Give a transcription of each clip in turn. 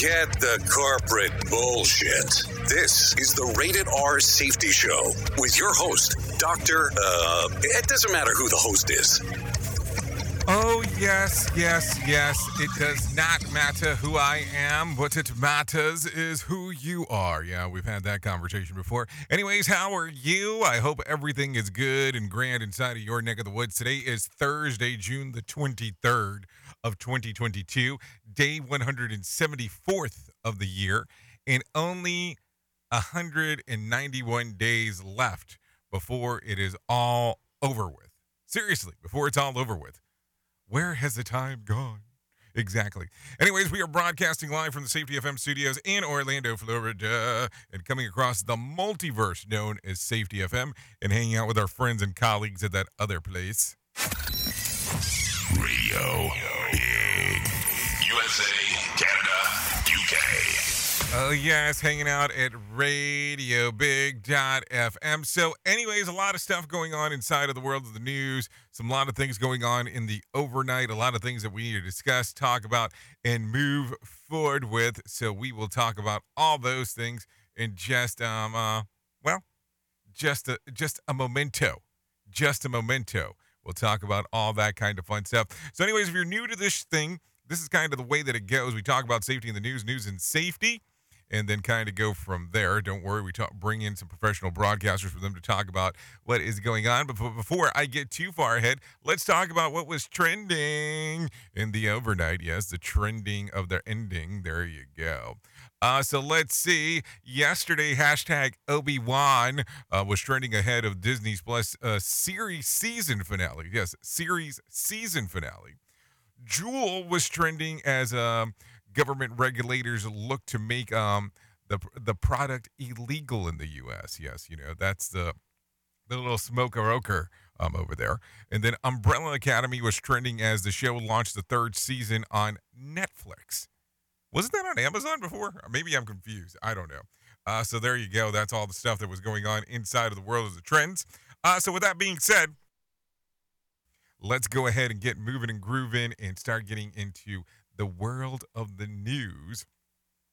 Forget the corporate bullshit. This is the Rated R Safety Show with your host, Dr. Uh, it doesn't matter who the host is. Oh, yes, yes, yes. It does not matter who I am. What it matters is who you are. Yeah, we've had that conversation before. Anyways, how are you? I hope everything is good and grand inside of your neck of the woods. Today is Thursday, June the 23rd of 2022, day 174th of the year, and only 191 days left before it is all over with. Seriously, before it's all over with. Where has the time gone? Exactly. Anyways, we are broadcasting live from the Safety FM studios in Orlando, Florida, and coming across the multiverse known as Safety FM and hanging out with our friends and colleagues at that other place. Radio USA, Canada, UK. Oh, yes, hanging out at Radio Big.fm. So, anyways, a lot of stuff going on inside of the world of the news, some lot of things going on in the overnight, a lot of things that we need to discuss, talk about, and move forward with. So, we will talk about all those things in just, um, uh, well, just a, just a memento. Just a memento. We'll talk about all that kind of fun stuff. So, anyways, if you're new to this thing, this is kind of the way that it goes. We talk about safety in the news, news and safety and then kind of go from there. Don't worry, we talk, bring in some professional broadcasters for them to talk about what is going on. But before I get too far ahead, let's talk about what was trending in the overnight. Yes, the trending of the ending. There you go. Uh, so let's see. Yesterday, hashtag Obi Wan uh, was trending ahead of Disney's Plus uh, series season finale. Yes, series season finale. Juul was trending as um, government regulators look to make um, the the product illegal in the U.S. Yes, you know that's the the little smoker ochre um, over there. And then Umbrella Academy was trending as the show launched the third season on Netflix. Wasn't that on Amazon before? Maybe I'm confused. I don't know. Uh, so there you go. That's all the stuff that was going on inside of the world of the trends. Uh, so with that being said, let's go ahead and get moving and grooving and start getting into the world of the news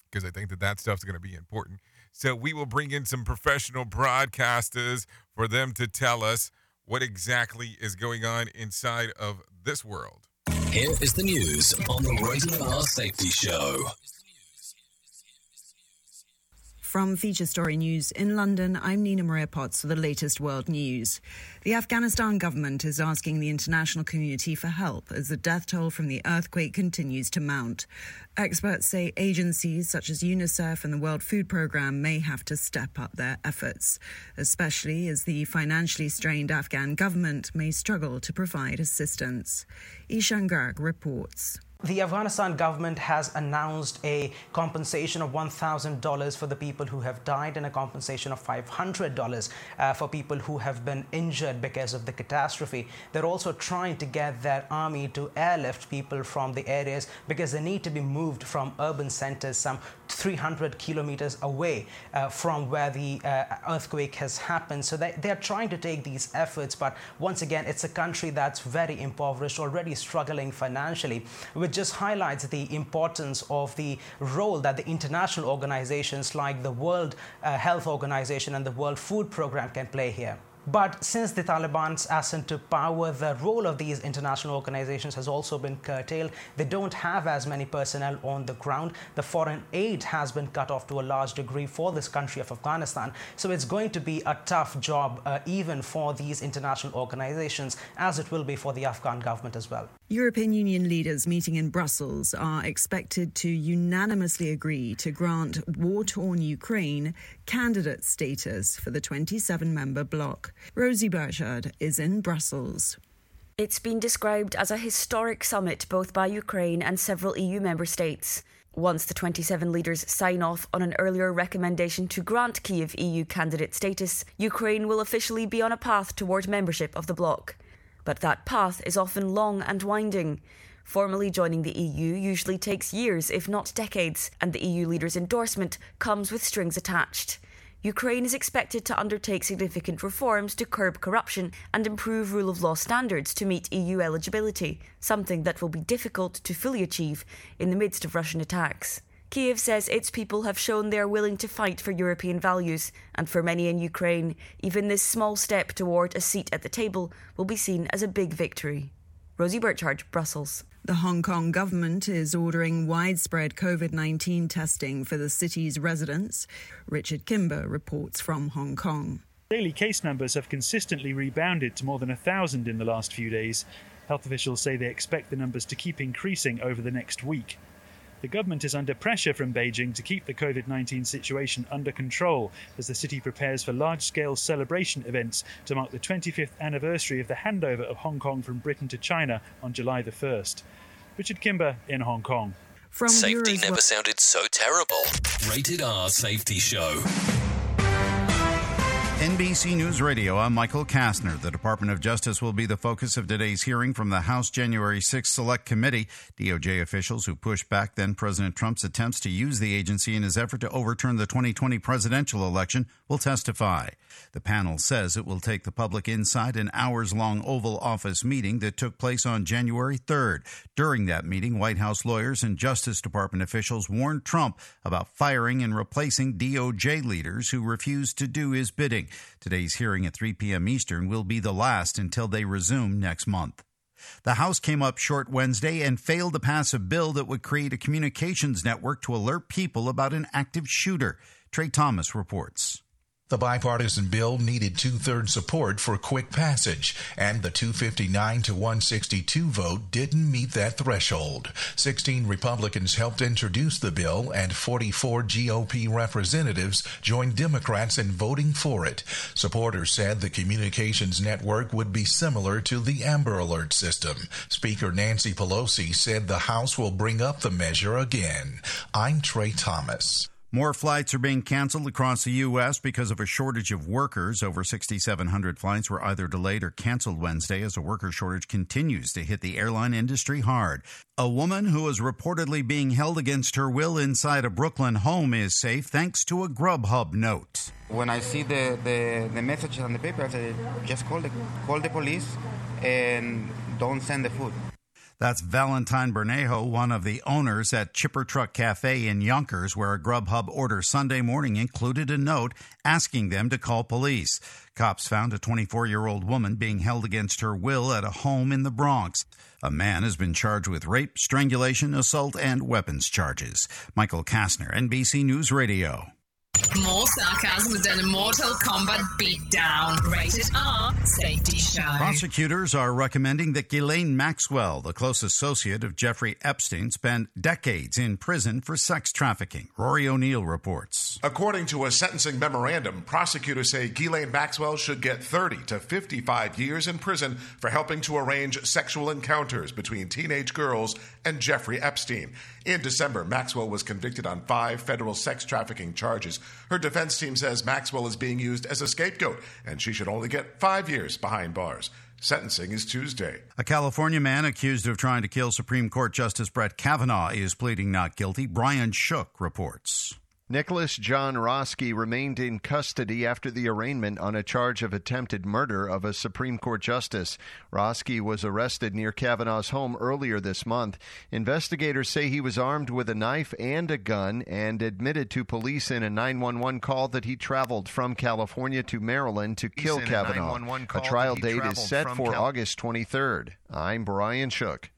because I think that that stuff's going to be important. So we will bring in some professional broadcasters for them to tell us what exactly is going on inside of this world. Here is the news on the Rated Safety Show. From Feature Story News in London, I'm Nina Maria Potts for the latest world news. The Afghanistan government is asking the international community for help as the death toll from the earthquake continues to mount. Experts say agencies such as UNICEF and the World Food Programme may have to step up their efforts, especially as the financially strained Afghan government may struggle to provide assistance. Ishan Garg reports. The Afghanistan government has announced a compensation of $1,000 for the people who have died and a compensation of $500 uh, for people who have been injured because of the catastrophe. They're also trying to get their army to airlift people from the areas because they need to be moved from urban centers some 300 kilometers away uh, from where the uh, earthquake has happened. So they, they're trying to take these efforts, but once again, it's a country that's very impoverished, already struggling financially which just highlights the importance of the role that the international organizations like the World uh, Health Organization and the World Food Program can play here. But since the Taliban's ascent to power, the role of these international organizations has also been curtailed. They don't have as many personnel on the ground. The foreign aid has been cut off to a large degree for this country of Afghanistan. So it's going to be a tough job, uh, even for these international organizations, as it will be for the Afghan government as well. European Union leaders meeting in Brussels are expected to unanimously agree to grant war torn Ukraine candidate status for the 27 member bloc. Rosie Burchard is in Brussels. It's been described as a historic summit both by Ukraine and several EU member states. Once the 27 leaders sign off on an earlier recommendation to grant Kiev EU candidate status, Ukraine will officially be on a path toward membership of the bloc. But that path is often long and winding. Formally joining the EU usually takes years, if not decades, and the EU leaders' endorsement comes with strings attached. Ukraine is expected to undertake significant reforms to curb corruption and improve rule of law standards to meet EU eligibility, something that will be difficult to fully achieve in the midst of Russian attacks. Kiev says its people have shown they are willing to fight for European values, and for many in Ukraine, even this small step toward a seat at the table will be seen as a big victory. Rosie Birchard, Brussels. The Hong Kong government is ordering widespread COVID 19 testing for the city's residents. Richard Kimber reports from Hong Kong. Daily case numbers have consistently rebounded to more than a thousand in the last few days. Health officials say they expect the numbers to keep increasing over the next week. The government is under pressure from Beijing to keep the COVID 19 situation under control as the city prepares for large scale celebration events to mark the 25th anniversary of the handover of Hong Kong from Britain to China on July the 1st. Richard Kimber in Hong Kong. From Safety never sounded so terrible. Rated R Safety Show. NBC News Radio, I'm Michael Kastner. The Department of Justice will be the focus of today's hearing from the House January 6 Select Committee. DOJ officials who pushed back then President Trump's attempts to use the agency in his effort to overturn the 2020 presidential election will testify. The panel says it will take the public inside an hours long Oval Office meeting that took place on January 3rd. During that meeting, White House lawyers and Justice Department officials warned Trump about firing and replacing DOJ leaders who refused to do his bidding. Today's hearing at 3 p.m. Eastern will be the last until they resume next month. The House came up short Wednesday and failed to pass a bill that would create a communications network to alert people about an active shooter. Trey Thomas reports. The bipartisan bill needed two thirds support for quick passage, and the 259 to 162 vote didn't meet that threshold. 16 Republicans helped introduce the bill, and 44 GOP representatives joined Democrats in voting for it. Supporters said the communications network would be similar to the Amber Alert system. Speaker Nancy Pelosi said the House will bring up the measure again. I'm Trey Thomas. More flights are being canceled across the U.S. because of a shortage of workers. Over 6,700 flights were either delayed or canceled Wednesday as a worker shortage continues to hit the airline industry hard. A woman who was reportedly being held against her will inside a Brooklyn home is safe thanks to a Grubhub note. When I see the, the, the on the paper, I say, just call the, call the police and don't send the food. That's Valentine Bernejo, one of the owners at Chipper Truck Cafe in Yonkers, where a Grubhub order Sunday morning included a note asking them to call police. Cops found a 24 year old woman being held against her will at a home in the Bronx. A man has been charged with rape, strangulation, assault, and weapons charges. Michael Kastner, NBC News Radio. More sarcasm than a Mortal Kombat beatdown. Rated R Safety Show. Prosecutors are recommending that Ghislaine Maxwell, the close associate of Jeffrey Epstein, spend decades in prison for sex trafficking. Rory O'Neill reports. According to a sentencing memorandum, prosecutors say Ghislaine Maxwell should get 30 to 55 years in prison for helping to arrange sexual encounters between teenage girls and Jeffrey Epstein. In December, Maxwell was convicted on five federal sex trafficking charges. Her defense team says Maxwell is being used as a scapegoat, and she should only get five years behind bars. Sentencing is Tuesday. A California man accused of trying to kill Supreme Court Justice Brett Kavanaugh is pleading not guilty. Brian Shook reports. Nicholas John Roske remained in custody after the arraignment on a charge of attempted murder of a Supreme Court justice. Roske was arrested near Kavanaugh's home earlier this month. Investigators say he was armed with a knife and a gun and admitted to police in a 911 call that he traveled from California to Maryland to kill Kavanaugh. A, a trial date is set for Cal- August 23rd. I'm Brian Shook.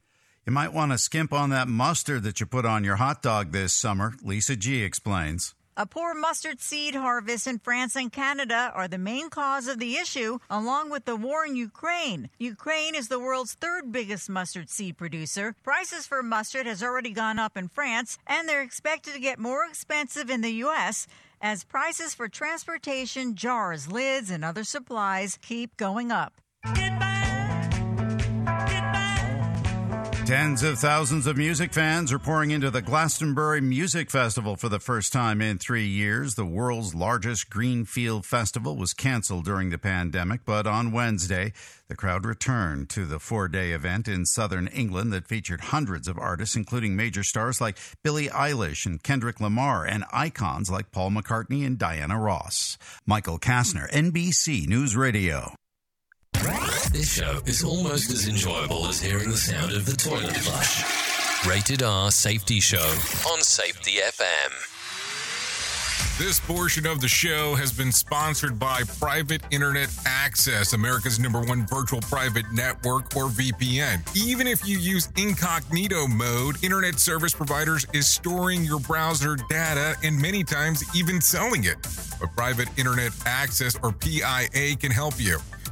You might want to skimp on that mustard that you put on your hot dog this summer, Lisa G explains. A poor mustard seed harvest in France and Canada are the main cause of the issue, along with the war in Ukraine. Ukraine is the world's third biggest mustard seed producer. Prices for mustard has already gone up in France, and they're expected to get more expensive in the U.S. as prices for transportation, jars, lids, and other supplies keep going up. Goodbye. Tens of thousands of music fans are pouring into the Glastonbury Music Festival for the first time in three years. The world's largest Greenfield festival was canceled during the pandemic, but on Wednesday, the crowd returned to the four day event in southern England that featured hundreds of artists, including major stars like Billie Eilish and Kendrick Lamar, and icons like Paul McCartney and Diana Ross. Michael Kastner, NBC News Radio. This show is almost as enjoyable as hearing the sound of the toilet flush. Rated R Safety Show on Safety FM. This portion of the show has been sponsored by Private Internet Access, America's number one virtual private network or VPN. Even if you use incognito mode, internet service providers is storing your browser data and many times even selling it. But Private Internet Access or PIA can help you.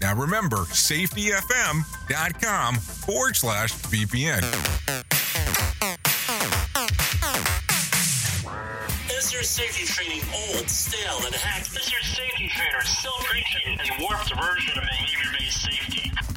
Now remember, safetyfm.com forward slash VPN. Is your safety training old, stale, and hacked? Is your safety trainer still preaching a warped version of behavior-based safety?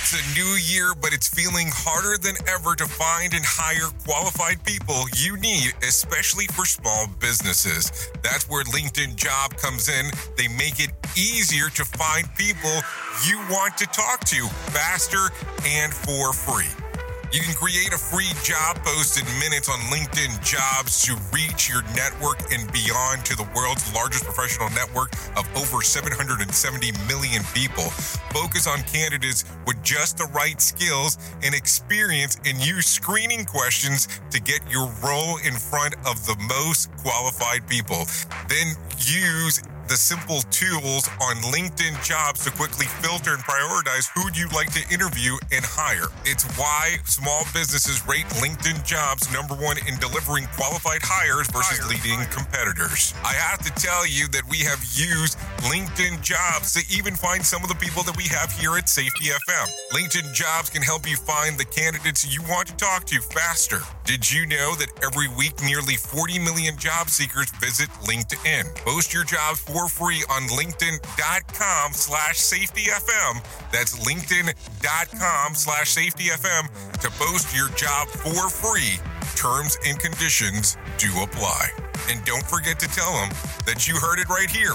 It's a new year, but it's feeling harder than ever to find and hire qualified people you need, especially for small businesses. That's where LinkedIn Job comes in. They make it easier to find people you want to talk to faster and for free. You can create a free job post in minutes on LinkedIn Jobs to reach your network and beyond to the world's largest professional network of over 770 million people. Focus on candidates with just the right skills and experience and use screening questions to get your role in front of the most qualified people. Then use the simple tools on LinkedIn jobs to quickly filter and prioritize who you'd like to interview and hire. It's why small businesses rate LinkedIn jobs number one in delivering qualified hires versus leading competitors. I have to tell you that we have used LinkedIn Jobs to even find some of the people that we have here at Safety FM. LinkedIn Jobs can help you find the candidates you want to talk to faster. Did you know that every week nearly 40 million job seekers visit LinkedIn? Post your jobs for free on linkedin.com slash safetyfm. That's linkedin.com slash safetyfm to post your job for free. Terms and conditions do apply. And don't forget to tell them that you heard it right here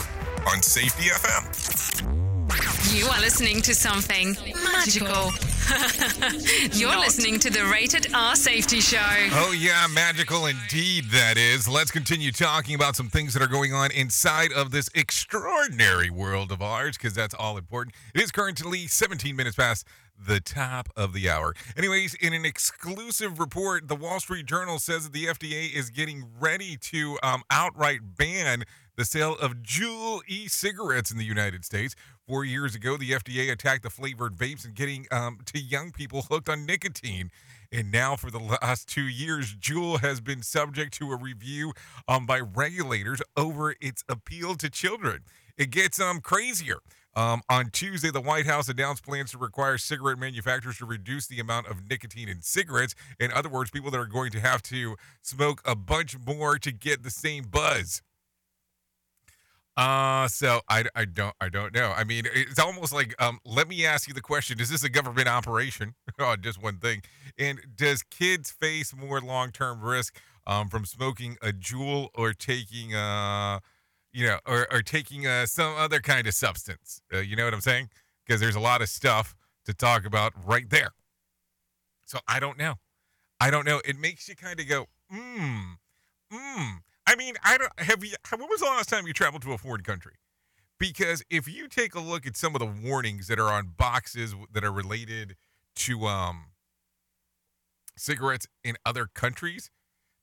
on Safety FM. You are listening to something magical. You're listening to the Rated R Safety Show. Oh, yeah, magical indeed, that is. Let's continue talking about some things that are going on inside of this extraordinary world of ours, because that's all important. It is currently 17 minutes past the top of the hour. Anyways, in an exclusive report, the Wall Street Journal says that the FDA is getting ready to um, outright ban the sale of Juul e cigarettes in the United States. Four years ago, the FDA attacked the flavored vapes and getting um, to young people hooked on nicotine. And now, for the last two years, Juul has been subject to a review um, by regulators over its appeal to children. It gets um crazier. Um, on Tuesday, the White House announced plans to require cigarette manufacturers to reduce the amount of nicotine in cigarettes. In other words, people that are going to have to smoke a bunch more to get the same buzz. Uh so I, I don't I don't know. I mean, it's almost like um let me ask you the question, is this a government operation? oh, just one thing. And does kids face more long-term risk um from smoking a Juul or taking uh you know or, or taking uh some other kind of substance? Uh, you know what I'm saying? Because there's a lot of stuff to talk about right there. So I don't know. I don't know. It makes you kind of go, hmm, hmm. I mean, I don't have you. When was the last time you traveled to a foreign country? Because if you take a look at some of the warnings that are on boxes that are related to um, cigarettes in other countries,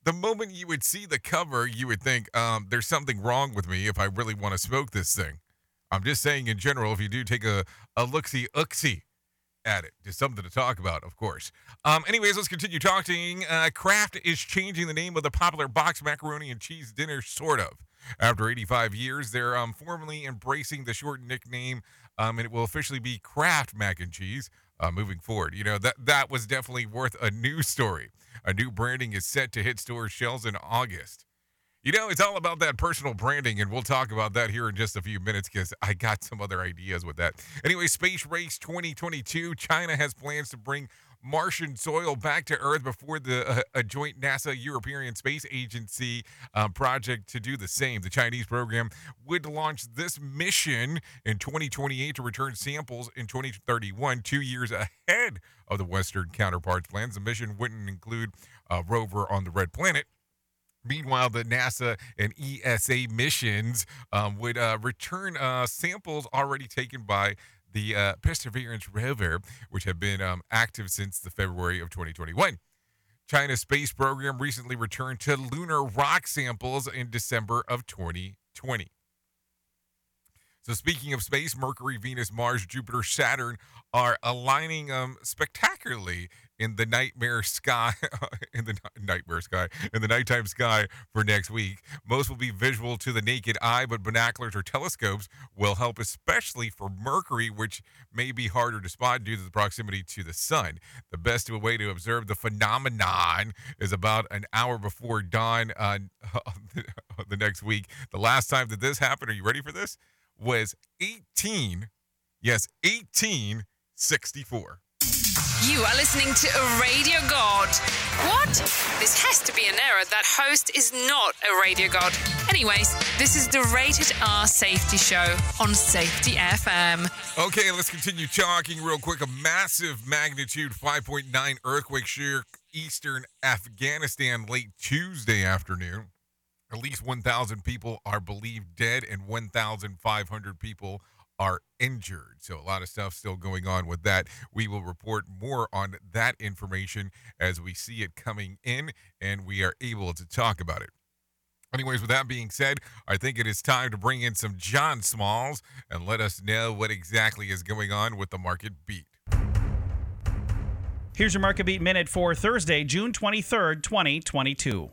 the moment you would see the cover, you would think um, there's something wrong with me if I really want to smoke this thing. I'm just saying in general, if you do take a a looksy ooksy at it. Just something to talk about, of course. Um, anyways, let's continue talking. Uh, Kraft is changing the name of the popular box macaroni and cheese dinner, sort of. After 85 years, they're um, formally embracing the short nickname, um, and it will officially be Kraft Mac and Cheese uh, moving forward. You know, that, that was definitely worth a news story. A new branding is set to hit store shelves in August. You know, it's all about that personal branding, and we'll talk about that here in just a few minutes because I got some other ideas with that. Anyway, Space Race 2022, China has plans to bring Martian soil back to Earth before the uh, a joint NASA European Space Agency uh, project to do the same. The Chinese program would launch this mission in 2028 to return samples in 2031, two years ahead of the Western counterparts plans. The mission wouldn't include a rover on the Red Planet. Meanwhile, the NASA and ESA missions um, would uh, return uh, samples already taken by the uh, Perseverance rover, which have been um, active since the February of 2021. China's space program recently returned to lunar rock samples in December of 2020. So, speaking of space, Mercury, Venus, Mars, Jupiter, Saturn are aligning um, spectacularly in the nightmare sky, in the nightmare sky, in the nighttime sky for next week. Most will be visual to the naked eye, but binoculars or telescopes will help, especially for Mercury, which may be harder to spot due to the proximity to the sun. The best way to observe the phenomenon is about an hour before dawn uh, the next week. The last time that this happened, are you ready for this? Was 18, yes, 1864. You are listening to a radio god. What? This has to be an error. That host is not a radio god. Anyways, this is the Rated R Safety Show on Safety FM. Okay, let's continue talking real quick. A massive magnitude 5.9 earthquake shook eastern Afghanistan late Tuesday afternoon. At least 1,000 people are believed dead and 1,500 people are injured. So, a lot of stuff still going on with that. We will report more on that information as we see it coming in and we are able to talk about it. Anyways, with that being said, I think it is time to bring in some John Smalls and let us know what exactly is going on with the market beat. Here's your market beat minute for Thursday, June 23rd, 2022.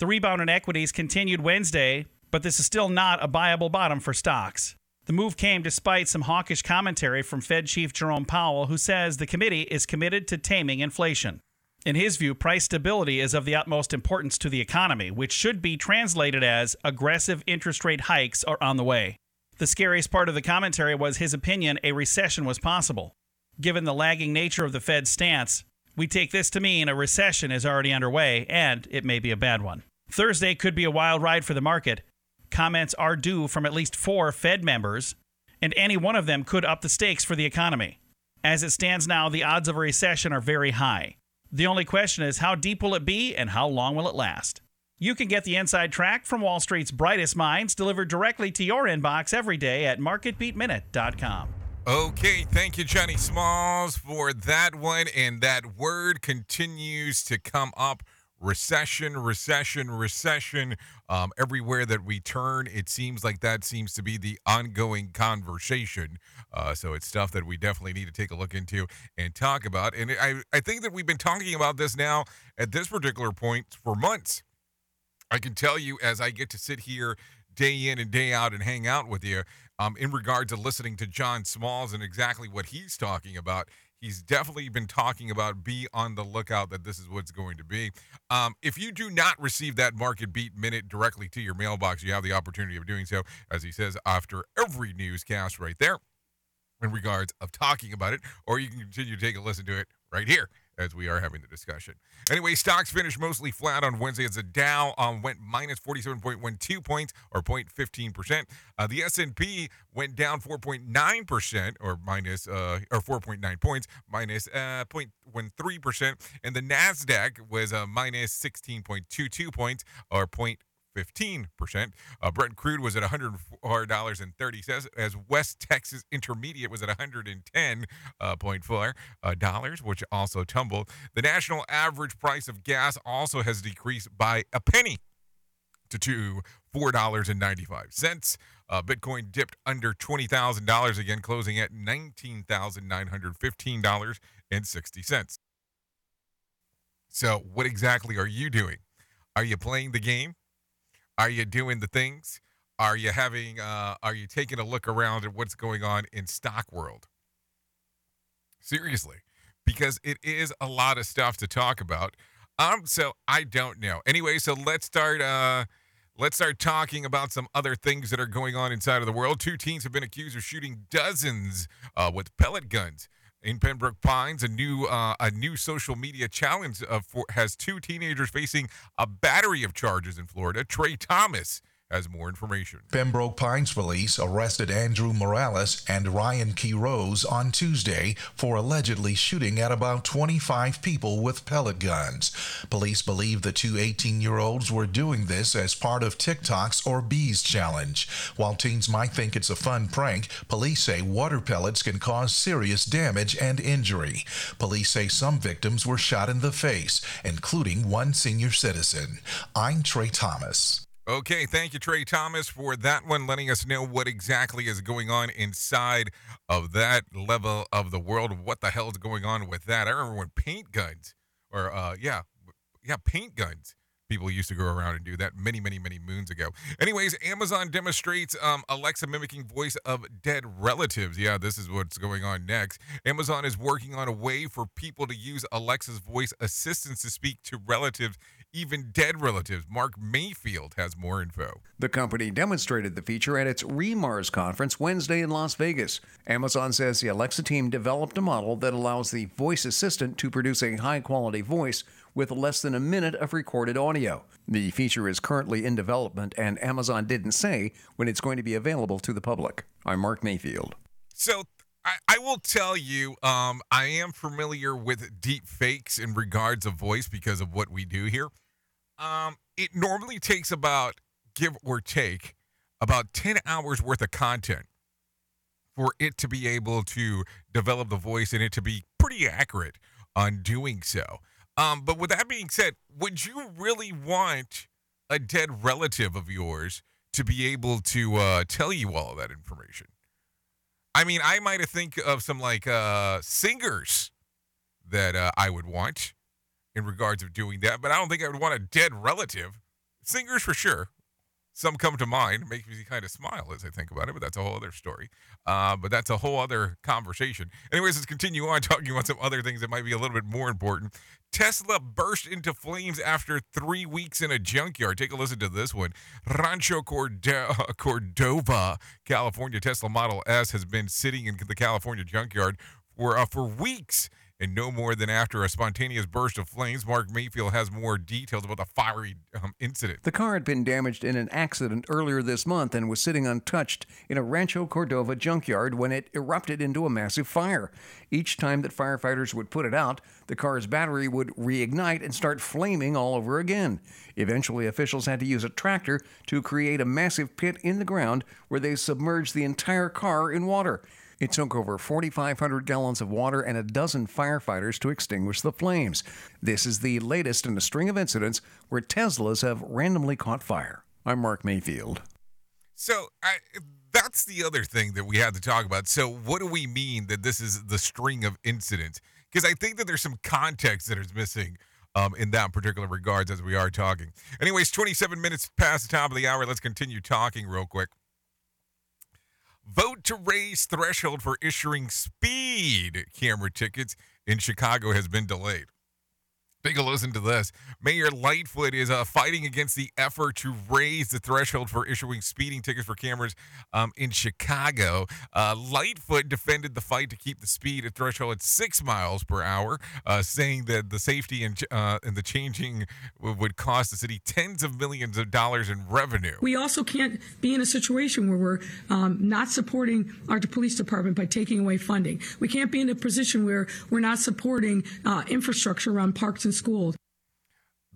The rebound in equities continued Wednesday, but this is still not a buyable bottom for stocks. The move came despite some hawkish commentary from Fed Chief Jerome Powell, who says the committee is committed to taming inflation. In his view, price stability is of the utmost importance to the economy, which should be translated as aggressive interest rate hikes are on the way. The scariest part of the commentary was his opinion a recession was possible. Given the lagging nature of the Fed's stance, we take this to mean a recession is already underway, and it may be a bad one. Thursday could be a wild ride for the market. Comments are due from at least four Fed members, and any one of them could up the stakes for the economy. As it stands now, the odds of a recession are very high. The only question is how deep will it be and how long will it last? You can get the inside track from Wall Street's brightest minds delivered directly to your inbox every day at marketbeatminute.com. Okay, thank you, Johnny Smalls, for that one. And that word continues to come up recession, recession, recession. Um, everywhere that we turn, it seems like that seems to be the ongoing conversation. Uh, so it's stuff that we definitely need to take a look into and talk about. And I, I think that we've been talking about this now at this particular point for months. I can tell you as I get to sit here day in and day out and hang out with you um, in regard to listening to John Smalls and exactly what he's talking about. He's definitely been talking about be on the lookout that this is what's going to be. Um, if you do not receive that market beat minute directly to your mailbox, you have the opportunity of doing so, as he says, after every newscast right there in regards of talking about it, or you can continue to take a listen to it right here as we are having the discussion. Anyway, stocks finished mostly flat on Wednesday as the Dow um, went minus 47.12 points or 0.15%. Uh, the S&P went down 4.9% or minus uh, or 4.9 points minus uh, 0.13% and the Nasdaq was uh, minus 16.22 points or 0. 15%. Uh, Brent crude was at $104.30 as West Texas Intermediate was at 110.4 uh, uh, dollars, which also tumbled. The national average price of gas also has decreased by a penny to two four dollars and ninety five cents. Uh, Bitcoin dipped under twenty thousand dollars again, closing at nineteen thousand nine hundred fifteen dollars and sixty cents. So, what exactly are you doing? Are you playing the game? Are you doing the things? Are you having? Uh, are you taking a look around at what's going on in stock world? Seriously, because it is a lot of stuff to talk about. Um, so I don't know. Anyway, so let's start. Uh, let's start talking about some other things that are going on inside of the world. Two teens have been accused of shooting dozens uh, with pellet guns in Pembroke Pines, a new uh, a new social media challenge uh, for, has two teenagers facing a battery of charges in Florida. Trey Thomas has more information. Pembroke Pines police arrested Andrew Morales and Ryan Quiroz on Tuesday for allegedly shooting at about 25 people with pellet guns. Police believe the two 18 year olds were doing this as part of TikTok's Orbeez challenge. While teens might think it's a fun prank, police say water pellets can cause serious damage and injury. Police say some victims were shot in the face, including one senior citizen. I'm Trey Thomas. Okay, thank you, Trey Thomas, for that one, letting us know what exactly is going on inside of that level of the world. What the hell is going on with that? I remember when paint guns, or uh, yeah, yeah, paint guns. People used to go around and do that many, many, many moons ago. Anyways, Amazon demonstrates um, Alexa mimicking voice of dead relatives. Yeah, this is what's going on next. Amazon is working on a way for people to use Alexa's voice assistance to speak to relatives even dead relatives. Mark Mayfield has more info. The company demonstrated the feature at its re:MARS conference Wednesday in Las Vegas. Amazon says the Alexa team developed a model that allows the voice assistant to produce a high quality voice with less than a minute of recorded audio. The feature is currently in development, and Amazon didn't say when it's going to be available to the public. I'm Mark Mayfield. So I, I, will tell you, um, I am familiar with deep fakes in regards of voice because of what we do here. Um, it normally takes about, give or take, about 10 hours worth of content for it to be able to develop the voice and it to be pretty accurate on doing so. Um, but with that being said, would you really want a dead relative of yours to be able to uh, tell you all of that information? I mean, I might think of some like uh, singers that uh, I would want in regards of doing that, but I don't think I would want a dead relative. Singers for sure. Some come to mind. It makes me kind of smile as I think about it, but that's a whole other story. Uh, but that's a whole other conversation. Anyways, let's continue on talking about some other things that might be a little bit more important. Tesla burst into flames after three weeks in a junkyard. Take a listen to this one. Rancho Cordo- Cordova, California Tesla Model S has been sitting in the California junkyard for uh, for weeks and no more than after a spontaneous burst of flames. Mark Mayfield has more details about the fiery um, incident. The car had been damaged in an accident earlier this month and was sitting untouched in a Rancho Cordova junkyard when it erupted into a massive fire. Each time that firefighters would put it out, the car's battery would reignite and start flaming all over again. Eventually, officials had to use a tractor to create a massive pit in the ground where they submerged the entire car in water. It took over 4,500 gallons of water and a dozen firefighters to extinguish the flames. This is the latest in a string of incidents where Teslas have randomly caught fire. I'm Mark Mayfield. So I, that's the other thing that we had to talk about. So what do we mean that this is the string of incidents? Because I think that there's some context that is missing um, in that particular regards as we are talking. Anyways, 27 minutes past the top of the hour. Let's continue talking real quick. Vote to raise threshold for issuing speed camera tickets in Chicago has been delayed. Take a listen to this. Mayor Lightfoot is uh, fighting against the effort to raise the threshold for issuing speeding tickets for cameras um, in Chicago. Uh, Lightfoot defended the fight to keep the speed at threshold at six miles per hour, uh, saying that the safety and, uh, and the changing would cost the city tens of millions of dollars in revenue. We also can't be in a situation where we're um, not supporting our police department by taking away funding. We can't be in a position where we're not supporting uh, infrastructure around parks and schools.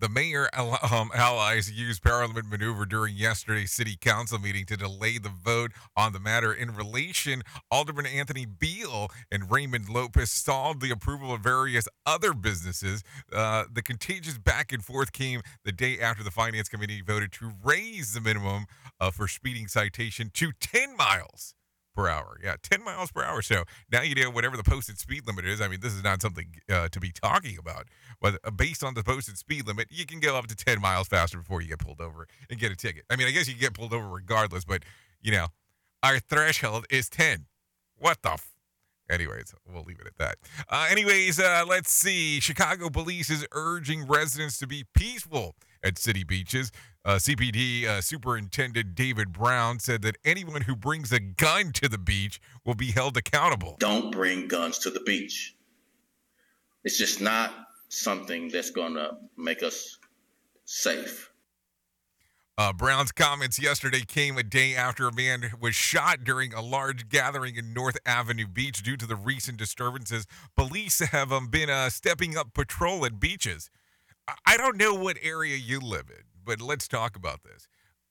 The mayor um, allies used parliament maneuver during yesterday's city council meeting to delay the vote on the matter. In relation, Alderman Anthony Beale and Raymond Lopez stalled the approval of various other businesses. Uh, the contagious back and forth came the day after the finance committee voted to raise the minimum uh, for speeding citation to 10 miles per hour. Yeah, 10 miles per hour. So now you know whatever the posted speed limit is. I mean, this is not something uh, to be talking about. But uh, based on the posted speed limit, you can go up to 10 miles faster before you get pulled over and get a ticket. I mean, I guess you get pulled over regardless, but, you know, our threshold is 10. What the f- Anyways, we'll leave it at that. Uh, anyways, uh, let's see. Chicago police is urging residents to be peaceful at city beaches. Uh, CPD uh, Superintendent David Brown said that anyone who brings a gun to the beach will be held accountable. Don't bring guns to the beach. It's just not something that's going to make us safe. Uh, Brown's comments yesterday came a day after a man was shot during a large gathering in North Avenue Beach due to the recent disturbances. Police have um, been uh, stepping up patrol at beaches. I don't know what area you live in, but let's talk about this.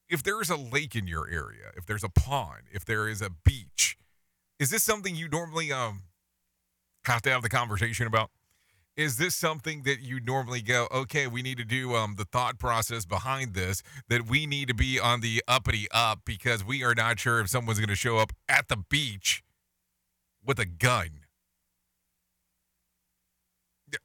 If there is a lake in your area, if there's a pond, if there is a beach, is this something you normally um have to have the conversation about? Is this something that you normally go, okay, we need to do um the thought process behind this that we need to be on the uppity up because we are not sure if someone's going to show up at the beach with a gun.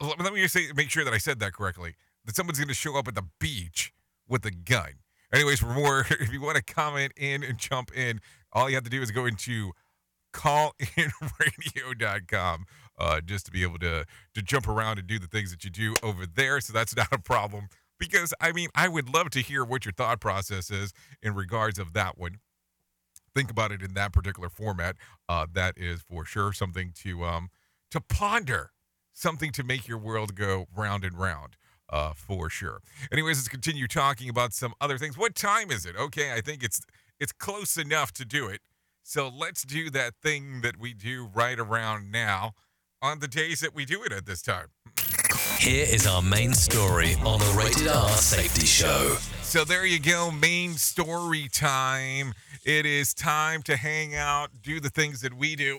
Let me just say, make sure that I said that correctly. That someone's going to show up at the beach with a gun. Anyways, for more, if you want to comment in and jump in, all you have to do is go into callinradio.com uh, just to be able to to jump around and do the things that you do over there. So that's not a problem. Because I mean, I would love to hear what your thought process is in regards of that one. Think about it in that particular format. Uh, that is for sure something to um to ponder, something to make your world go round and round uh, for sure. Anyways, let's continue talking about some other things. What time is it? Okay, I think it's it's close enough to do it. So let's do that thing that we do right around now on the days that we do it at this time. Here is our main story on the Rated R Safety Show. So there you go, main story time. It is time to hang out, do the things that we do.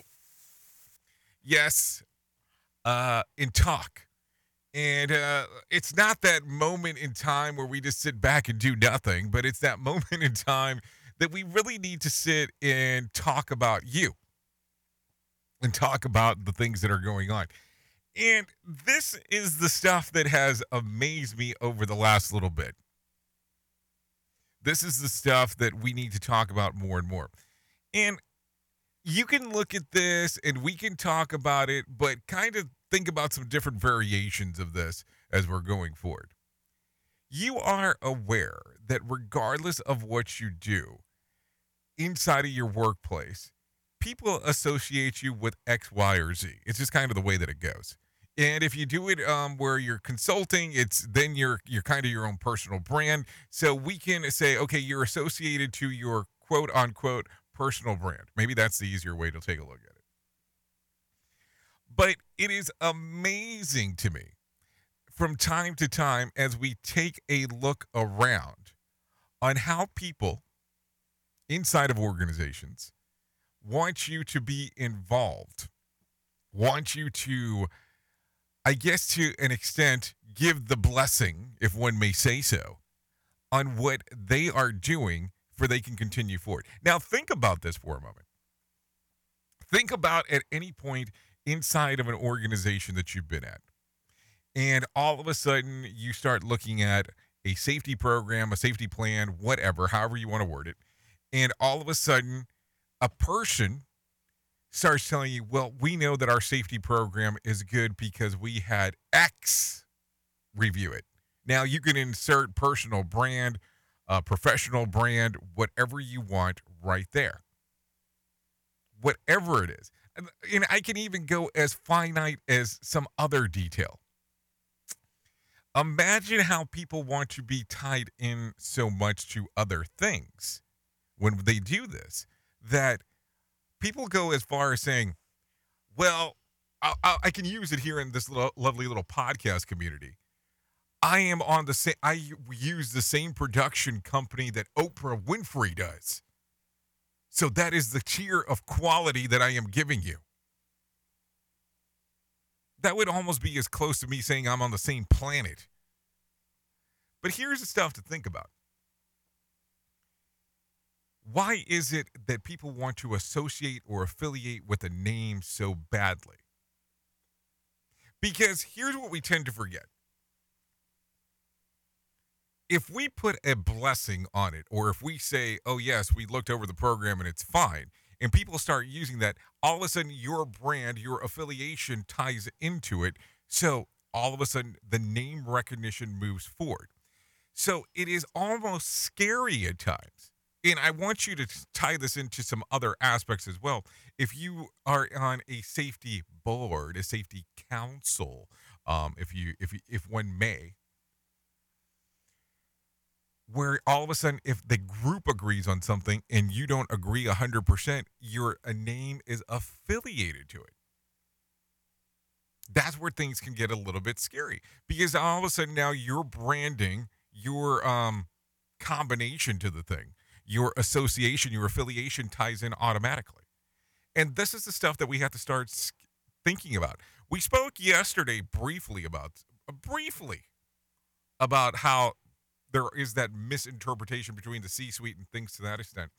Yes, uh, and talk. And uh, it's not that moment in time where we just sit back and do nothing, but it's that moment in time that we really need to sit and talk about you and talk about the things that are going on. And this is the stuff that has amazed me over the last little bit. This is the stuff that we need to talk about more and more. And you can look at this and we can talk about it, but kind of think about some different variations of this as we're going forward. You are aware that regardless of what you do inside of your workplace, people associate you with X, Y, or Z. It's just kind of the way that it goes. And if you do it um, where you're consulting, it's then you're you're kind of your own personal brand. So we can say, okay, you're associated to your quote unquote personal brand. Maybe that's the easier way to take a look at it. But it is amazing to me from time to time as we take a look around on how people inside of organizations want you to be involved, want you to, I guess, to an extent, give the blessing, if one may say so, on what they are doing for they can continue forward. Now, think about this for a moment. Think about at any point inside of an organization that you've been at, and all of a sudden you start looking at a safety program, a safety plan, whatever, however you want to word it, and all of a sudden a person starts telling you, well, we know that our safety program is good because we had X review it. Now you can insert personal brand, uh, professional brand, whatever you want right there. Whatever it is. And, I can even go as finite as some other detail. Imagine how people want to be tied in so much to other things when they do this that people go as far as saying, well, I, I, can use it here in this lovely little podcast community. I am on the same, I use the same production company that Oprah Winfrey does. So that is the tier of quality that I am giving you. That would almost be as close to me saying I'm on the same planet. But here's the stuff to think about. Why is it that people want to associate or affiliate with a name so badly? Because here's what we tend to forget. If we put a blessing on it, or if we say, oh, yes, we looked over the program and it's fine, and people start using that, all of a sudden your brand, your affiliation ties into it. So all of a sudden the name recognition moves forward. So it is almost scary at times. And I want you to tie this into some other aspects as well. If you are on a safety board, a safety council, um, if you if if one may, where all of a sudden if the group agrees on something and you don't agree 100% your a name is affiliated to it. That's where things can get a little bit scary because all of a sudden now you're branding your um combination to the thing. Your association your affiliation ties in automatically. And this is the stuff that we have to start thinking about. We spoke yesterday briefly about briefly about how there is that misinterpretation between the C suite and things to that extent.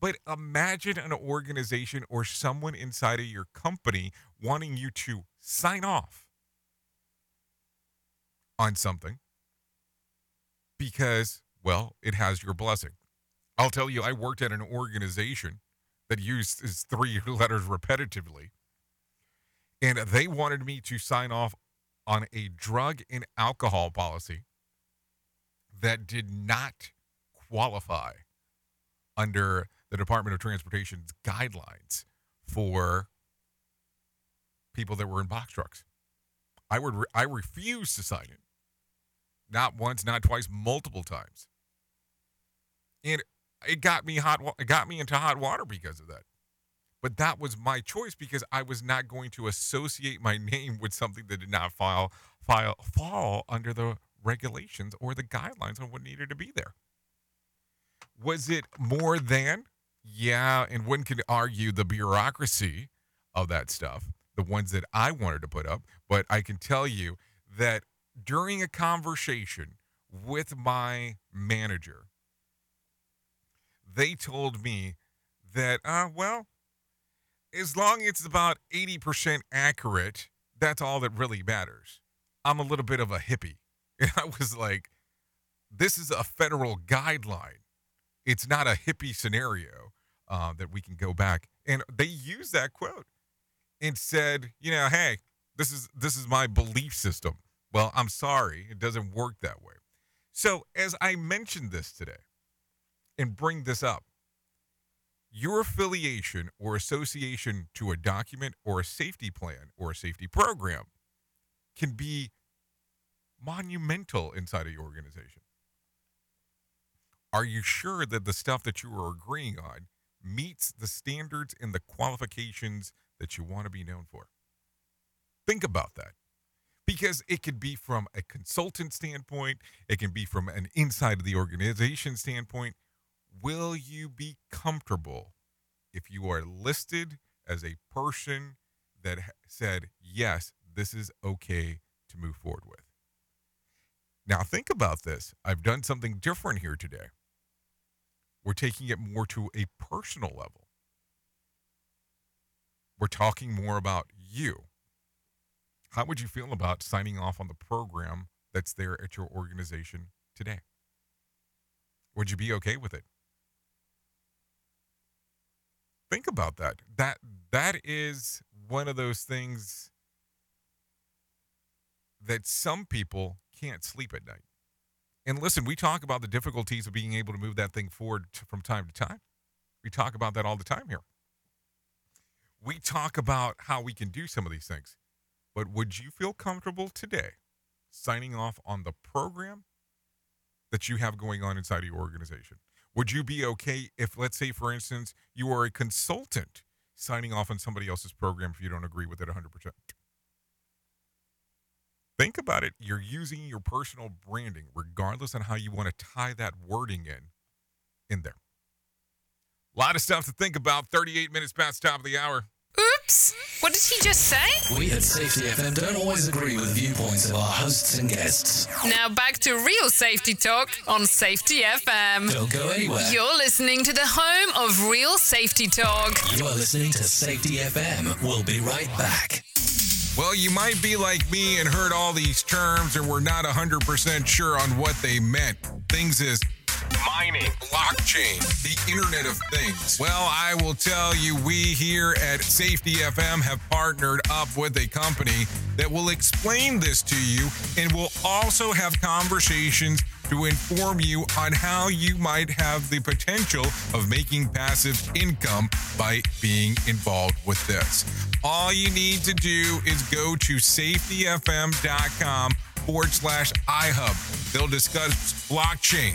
But imagine an organization or someone inside of your company wanting you to sign off on something because, well, it has your blessing. I'll tell you, I worked at an organization that used these three letters repetitively, and they wanted me to sign off on a drug and alcohol policy that did not qualify under the Department of Transportation's guidelines for people that were in box trucks. I would re- I refused to sign it. Not once, not twice, multiple times. And it got me hot it got me into hot water because of that. But that was my choice because I was not going to associate my name with something that did not file, file fall under the regulations or the guidelines on what needed to be there. Was it more than? Yeah, and one could argue the bureaucracy of that stuff, the ones that I wanted to put up, but I can tell you that during a conversation with my manager, they told me that, uh, well, as long as it's about 80% accurate, that's all that really matters. I'm a little bit of a hippie. And I was like, this is a federal guideline. It's not a hippie scenario uh, that we can go back. And they used that quote and said, you know, hey, this is this is my belief system. Well, I'm sorry, it doesn't work that way. So as I mentioned this today and bring this up, your affiliation or association to a document or a safety plan or a safety program can be monumental inside of your organization. Are you sure that the stuff that you are agreeing on meets the standards and the qualifications that you want to be known for? Think about that. Because it could be from a consultant standpoint, it can be from an inside of the organization standpoint. Will you be comfortable if you are listed as a person that said, yes, this is okay to move forward with? Now, think about this. I've done something different here today. We're taking it more to a personal level. We're talking more about you. How would you feel about signing off on the program that's there at your organization today? Would you be okay with it? Think about that. That that is one of those things that some people can't sleep at night. And listen, we talk about the difficulties of being able to move that thing forward to, from time to time. We talk about that all the time here. We talk about how we can do some of these things. But would you feel comfortable today signing off on the program that you have going on inside your organization? Would you be okay if, let's say, for instance, you are a consultant signing off on somebody else's program if you don't agree with it 100%? Think about it. You're using your personal branding, regardless on how you want to tie that wording in, in there. A lot of stuff to think about. 38 minutes past top of the hour. Oops! What did he just say? We at Safety FM don't always agree with viewpoints of our hosts and guests. Now back to real safety talk on Safety FM. Don't go anywhere. You're listening to the home of real safety talk. You are listening to Safety FM. We'll be right back. Well, you might be like me and heard all these terms and we're not 100% sure on what they meant. Things is mining, blockchain, the Internet of Things. Well, I will tell you, we here at Safety FM have partnered up with a company that will explain this to you and will also have conversations to inform you on how you might have the potential of making passive income by being involved with this. All you need to do is go to safetyfm.com forward slash iHub. They'll discuss blockchain.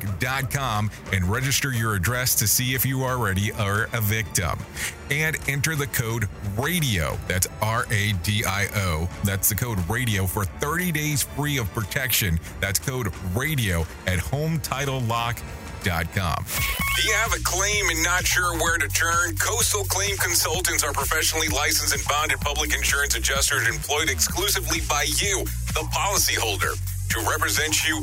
hometitlelock.com and register your address to see if you already are a victim. And enter the code RADIO. That's R A D I O. That's the code RADIO for 30 days free of protection. That's code RADIO at hometitlelock.com. Do you have a claim and not sure where to turn? Coastal Claim Consultants are professionally licensed and bonded public insurance adjusters employed exclusively by you, the policyholder, to represent you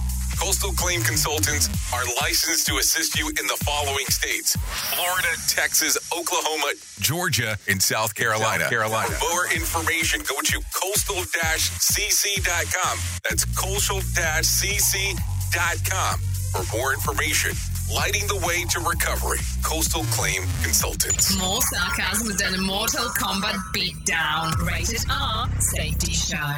Coastal Claim Consultants are licensed to assist you in the following states Florida, Texas, Oklahoma, Georgia, and South Carolina. South Carolina. For more information, go to coastal cc.com. That's coastal cc.com. For more information, lighting the way to recovery, Coastal Claim Consultants. More sarcasm than a Mortal Kombat beatdown. Rated R. Safety Show.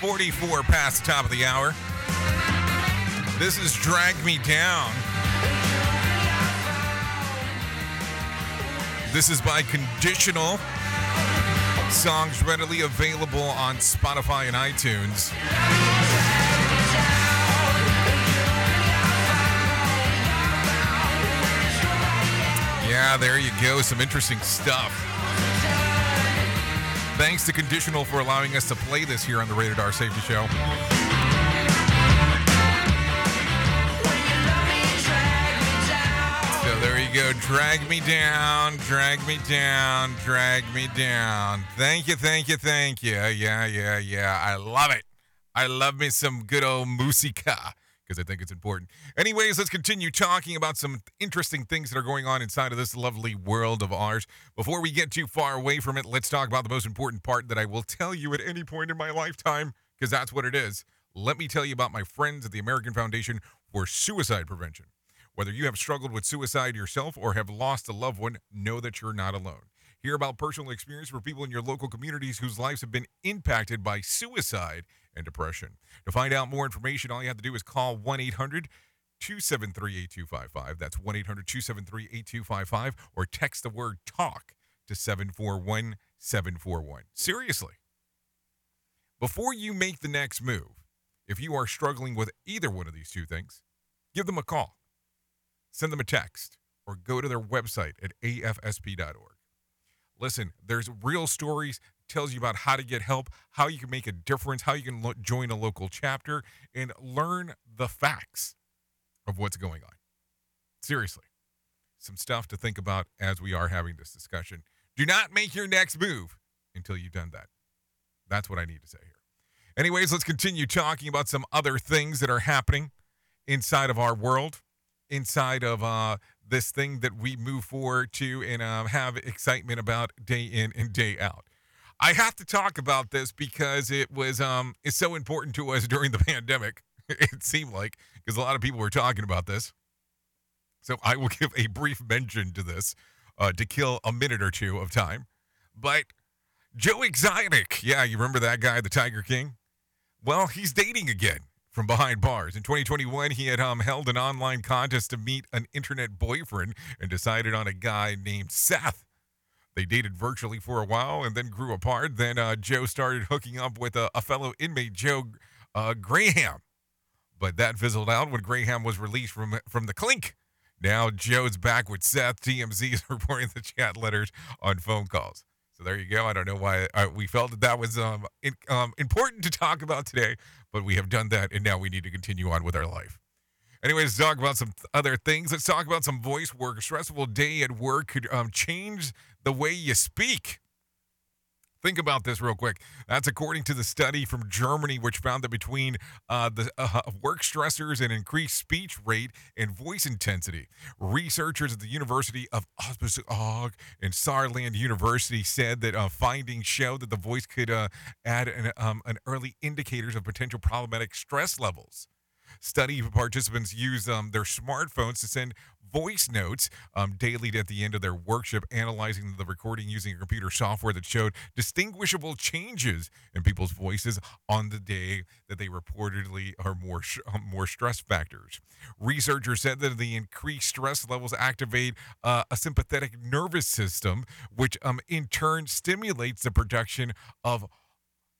44 past the top of the hour. This is Drag Me Down. This is by Conditional. Songs readily available on Spotify and iTunes. Yeah, there you go. Some interesting stuff. Thanks to Conditional for allowing us to play this here on the Rated R Safety Show. So there you go. Drag me down, drag me down, drag me down. Thank you, thank you, thank you. Yeah, yeah, yeah. I love it. I love me some good old musica because I think it's important. Anyways, let's continue talking about some interesting things that are going on inside of this lovely world of ours. Before we get too far away from it, let's talk about the most important part that I will tell you at any point in my lifetime because that's what it is. Let me tell you about my friends at the American Foundation for Suicide Prevention. Whether you have struggled with suicide yourself or have lost a loved one, know that you're not alone. Hear about personal experience for people in your local communities whose lives have been impacted by suicide and depression. To find out more information, all you have to do is call 1 800 273 8255. That's 1 800 273 8255 or text the word talk to 741 741. Seriously. Before you make the next move, if you are struggling with either one of these two things, give them a call, send them a text, or go to their website at afsp.org. Listen, there's real stories tells you about how to get help, how you can make a difference, how you can lo- join a local chapter and learn the facts of what's going on. Seriously. Some stuff to think about as we are having this discussion. Do not make your next move until you've done that. That's what I need to say here. Anyways, let's continue talking about some other things that are happening inside of our world, inside of uh, this thing that we move forward to and um, have excitement about day in and day out. I have to talk about this because it was um it's so important to us during the pandemic. It seemed like because a lot of people were talking about this. So I will give a brief mention to this uh, to kill a minute or two of time. But Joe Exotic, yeah, you remember that guy, the Tiger King? Well, he's dating again from behind bars. In 2021, he had um, held an online contest to meet an internet boyfriend and decided on a guy named Seth. They dated virtually for a while and then grew apart. Then uh, Joe started hooking up with a, a fellow inmate, Joe uh, Graham. But that fizzled out when Graham was released from from the clink. Now Joe's back with Seth. TMZ is reporting the chat letters on phone calls. So there you go. I don't know why uh, we felt that that was um, in, um, important to talk about today, but we have done that, and now we need to continue on with our life. Anyways, talk about some other things. Let's talk about some voice work. A stressful day at work could um, change the way you speak. Think about this real quick. That's according to the study from Germany, which found that between uh, the uh, work stressors and increased speech rate and voice intensity, researchers at the University of Osnabrück and Saarland University said that uh, findings show that the voice could uh, add an, um, an early indicators of potential problematic stress levels. Study participants used um, their smartphones to send voice notes um, daily at the end of their workshop, analyzing the recording using a computer software that showed distinguishable changes in people's voices on the day that they reportedly are more um, more stress factors. Researchers said that the increased stress levels activate uh, a sympathetic nervous system, which um, in turn stimulates the production of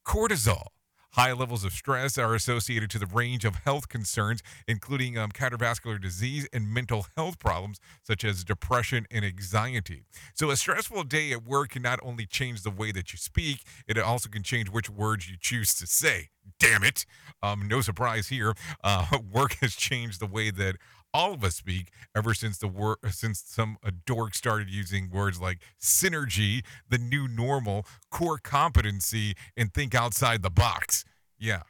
cortisol. High levels of stress are associated to the range of health concerns, including um, cardiovascular disease and mental health problems such as depression and anxiety. So, a stressful day at work can not only change the way that you speak, it also can change which words you choose to say. Damn it. Um, no surprise here. Uh, work has changed the way that all of us speak ever since the word since some a dork started using words like synergy, the new normal, core competency, and think outside the box. Yeah.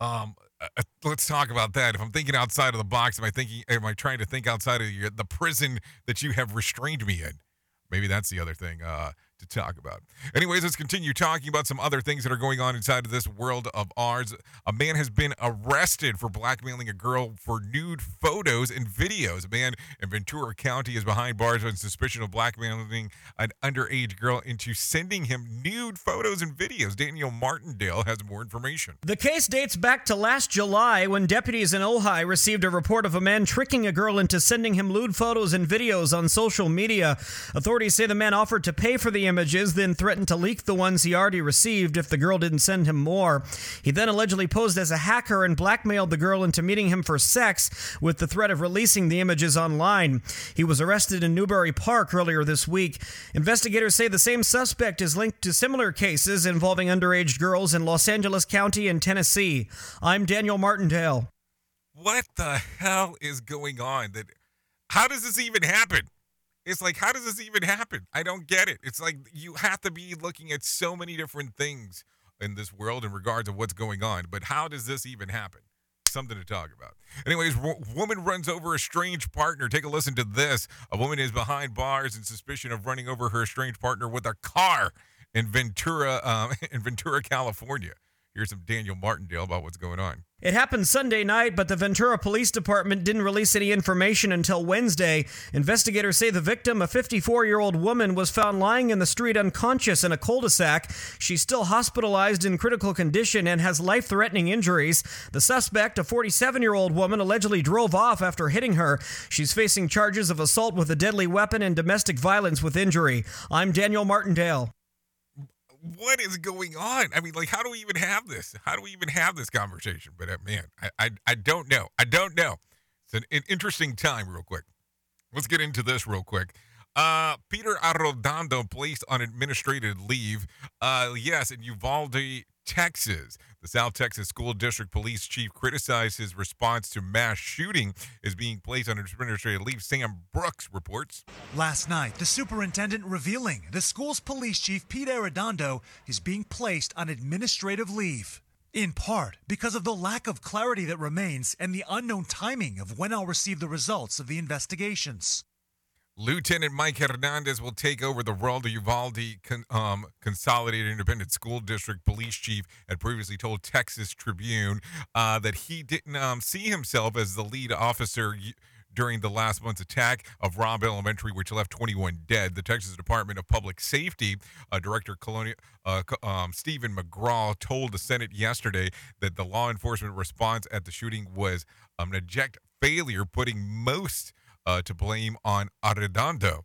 Um, uh, uh, let's talk about that. If I'm thinking outside of the box, am I thinking? Am I trying to think outside of your, the prison that you have restrained me in? Maybe that's the other thing. Uh, to talk about. Anyways, let's continue talking about some other things that are going on inside of this world of ours. A man has been arrested for blackmailing a girl for nude photos and videos. A man in Ventura County is behind bars on suspicion of blackmailing an underage girl into sending him nude photos and videos. Daniel Martindale has more information. The case dates back to last July when deputies in Ojai received a report of a man tricking a girl into sending him lewd photos and videos on social media. Authorities say the man offered to pay for the images, then threatened to leak the ones he already received if the girl didn't send him more. He then allegedly posed as a hacker and blackmailed the girl into meeting him for sex with the threat of releasing the images online. He was arrested in Newbury Park earlier this week. Investigators say the same suspect is linked to similar cases involving underage girls in Los Angeles County and Tennessee. I'm Daniel Martindale. What the hell is going on? That how does this even happen? It's like, how does this even happen? I don't get it. It's like you have to be looking at so many different things in this world in regards of what's going on. But how does this even happen? Something to talk about. Anyways, woman runs over a strange partner. Take a listen to this. A woman is behind bars in suspicion of running over her estranged partner with a car in Ventura, um, in Ventura, California. Here's some Daniel Martindale about what's going on. It happened Sunday night, but the Ventura Police Department didn't release any information until Wednesday. Investigators say the victim, a 54 year old woman, was found lying in the street unconscious in a cul de sac. She's still hospitalized in critical condition and has life threatening injuries. The suspect, a 47 year old woman, allegedly drove off after hitting her. She's facing charges of assault with a deadly weapon and domestic violence with injury. I'm Daniel Martindale what is going on? I mean, like, how do we even have this? How do we even have this conversation? But uh, man, I, I, I don't know. I don't know. It's an, an, interesting time, real quick. Let's get into this real quick. Uh, Peter Arredondo placed on administrative leave. Uh, yes, in Uvalde, Texas. The South Texas School District Police Chief criticized his response to mass shooting as being placed on administrative leave. Sam Brooks reports. Last night, the superintendent revealing the school's police chief, Pete Arredondo, is being placed on administrative leave. In part because of the lack of clarity that remains and the unknown timing of when I'll receive the results of the investigations. Lieutenant Mike Hernandez will take over the. The Uvalde um, Consolidated Independent School District Police Chief had previously told Texas Tribune uh, that he didn't um, see himself as the lead officer during the last month's attack of Robb Elementary, which left 21 dead. The Texas Department of Public Safety uh, Director uh, um, Steven McCraw told the Senate yesterday that the law enforcement response at the shooting was um, an abject failure, putting most uh, to blame on Arredondo.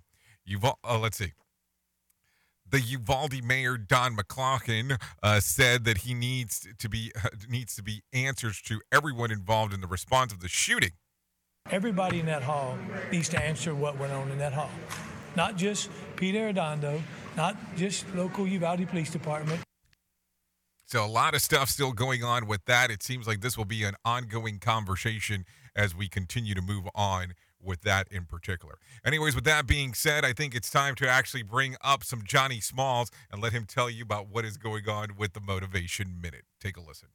Uval- uh, let's see. The Uvalde mayor Don McLaughlin uh, said that he needs to be needs to be answers to everyone involved in the response of the shooting. Everybody in that hall needs to answer what went on in that hall. Not just Peter Arredondo, not just local Uvalde Police Department. So a lot of stuff still going on with that. It seems like this will be an ongoing conversation as we continue to move on with that in particular. Anyways, with that being said, I think it's time to actually bring up some Johnny Smalls and let him tell you about what is going on with the Motivation Minute. Take a listen.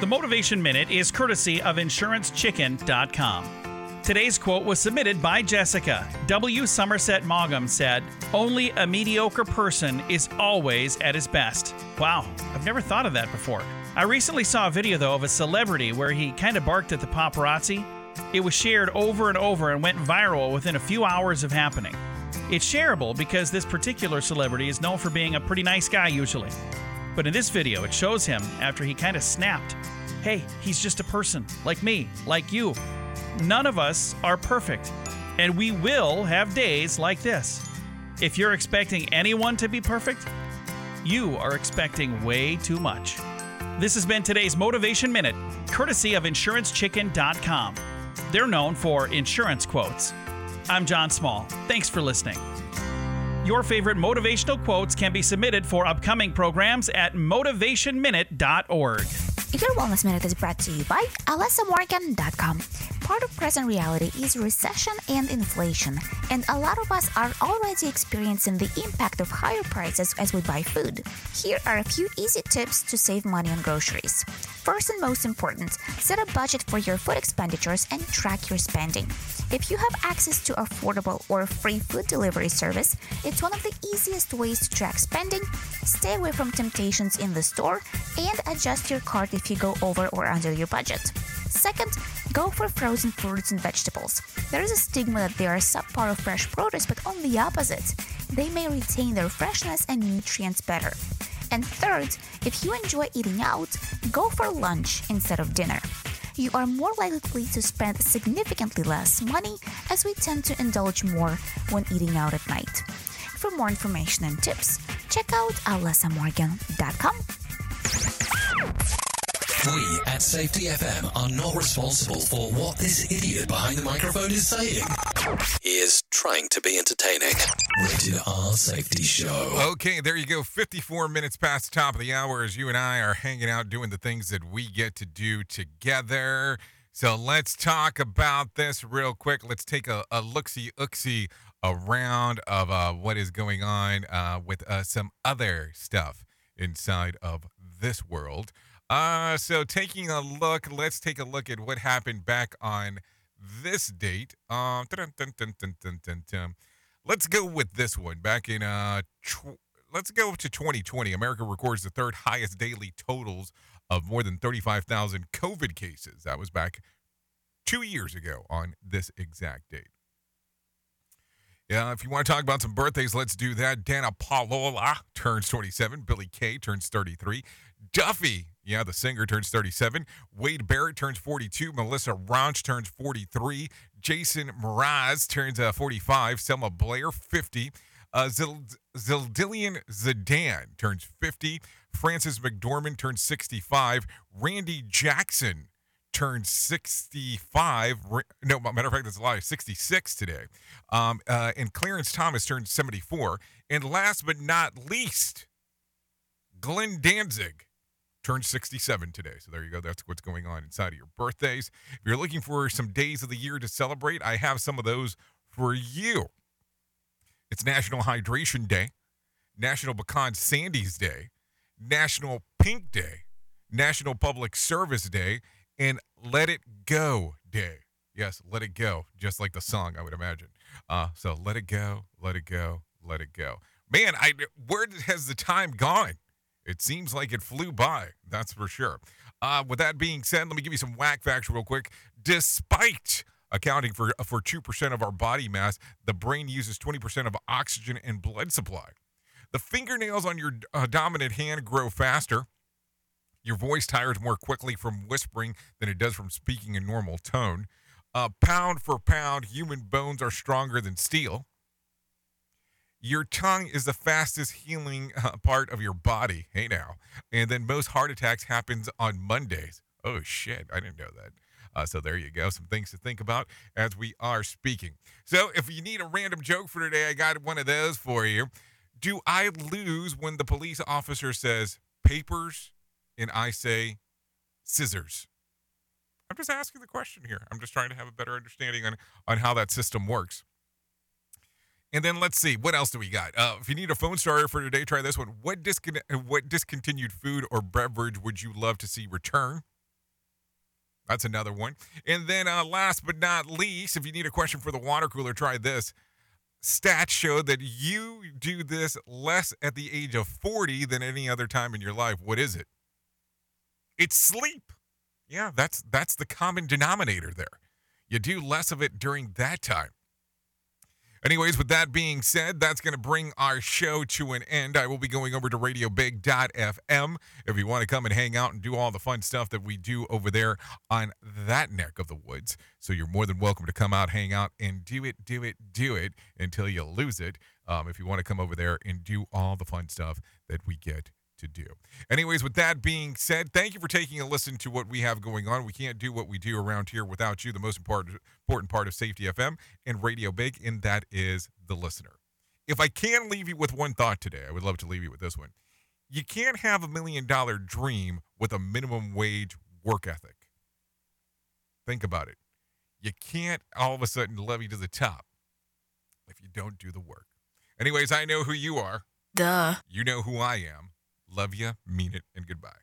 The Motivation Minute is courtesy of InsuranceChicken.com. Today's quote was submitted by Jessica. W. Somerset Maugham said, Only a mediocre person is always at his best. Wow, I've never thought of that before. I recently saw a video, though, of a celebrity where he kind of barked at the paparazzi. It was shared over and over and went viral within a few hours of happening. It's shareable because this particular celebrity is known for being a pretty nice guy usually. But in this video, it shows him after he kind of snapped. Hey, he's just a person, like me, like you. None of us are perfect, and we will have days like this. If you're expecting anyone to be perfect, you are expecting way too much. This has been today's Motivation Minute, courtesy of InsuranceChicken.com. They're known for insurance quotes. I'm John Small. Thanks for listening. Your favorite motivational quotes can be submitted for upcoming programs at motivationminute.org. Your Wellness Minute is brought to you by AlessaMorgan.com. Part of present reality is recession and inflation, and a lot of us are already experiencing the impact of higher prices as we buy food. Here are a few easy tips to save money on groceries. First and most important, set a budget for your food expenditures and track your spending. If you have access to affordable or free food delivery service, it's one of the easiest ways to track spending, stay away from temptations in the store, and adjust your cart if you go over or under your budget. Second, go for frozen fruits and vegetables. There is a stigma that they are subpar of fresh produce, but on the opposite, they may retain their freshness and nutrients better. And third, if you enjoy eating out, go for lunch instead of dinner. You are more likely to spend significantly less money as we tend to indulge more when eating out at night. For more information and tips, check out alessamorgan.com. We at Safety FM are not responsible for what this idiot behind the microphone is saying. He is trying to be entertaining. Rated R Safety Show. Okay, there you go. 54 minutes past the top of the hour as you and I are hanging out doing the things that we get to do together. So let's talk about this real quick. Let's take a, a look-see ooksy around of uh, what is going on uh, with uh, some other stuff inside of this world. Uh, so taking a look, let's take a look at what happened back on this date. Um. Let's go with this one. Back in uh, tw- let's go to 2020. America records the third highest daily totals of more than 35,000 COVID cases. That was back two years ago on this exact date. Yeah, if you want to talk about some birthdays, let's do that. Danna Paola turns 27. Billie Kay turns 33. Duffy, yeah, the singer turns 37. Wade Barrett turns 42. Melissa Rauch turns 43. Jason Mraz turns uh, 45. Selma Blair, 50. Uh, Zil- Zildillian Zidane turns 50. Frances McDormand turns 65. Randy Jackson turned 65. No, matter of fact, that's a lie. 66 today. Um, uh, and Clarence Thomas turned 74. And last but not least, Glenn Danzig turned 67 today. So there you go. That's what's going on inside of your birthdays. If you're looking for some days of the year to celebrate, I have some of those for you. It's National Hydration Day, National Pecan Sandies Day, National Pink Day, National Public Service Day, and Let It Go Day. Yes, let it go, just like the song, I would imagine. Uh, so let it go, let it go, let it go. Man, I where has the time gone? It seems like it flew by. That's for sure. Uh, with that being said, let me give you some whack facts real quick. Despite accounting for for two percent of our body mass, the brain uses twenty percent of oxygen and blood supply. The fingernails on your uh, dominant hand grow faster. Your voice tires more quickly from whispering than it does from speaking in normal tone. Uh, pound for pound, human bones are stronger than steel. Your tongue is the fastest healing uh, part of your body. Hey now, and then most heart attacks happens on Mondays. Oh shit, I didn't know that. Uh, so there you go, some things to think about as we are speaking. So if you need a random joke for today, I got one of those for you. Do I lose when the police officer says papers and I say scissors? I'm just asking the question here. I'm just trying to have a better understanding on, on how that system works. And then let's see, what else do we got? Uh, if you need a phone starter for today, try this one. What, discon- what discontinued food or beverage would you love to see return? That's another one. And then uh, last but not least, if you need a question for the water cooler, try this. Stats show that you do this less at the age of 40 than any other time in your life. What is it? It's sleep. Yeah, that's that's the common denominator there. You do less of it during that time. Anyways, with that being said, that's going to bring our show to an end. I will be going over to radiobig.fm if you want to come and hang out and do all the fun stuff that we do over there on that neck of the woods. So you're more than welcome to come out, hang out, and do it, do it, do it until you lose it. Um, if you want to come over there and do all the fun stuff that we get to do. Anyways, with that being said, thank you for taking a listen to what we have going on. We can't do what we do around here without you, the most important important part of Safety FM and Radio Big, and that is the listener. If I can leave you with one thought today, I would love to leave you with this one. You can't have a million dollar dream with a minimum wage work ethic. Think about it. You can't all of a sudden levy to the top if you don't do the work. Anyways, I know who you are. Duh. You know who I am. Love you, mean it, and goodbye.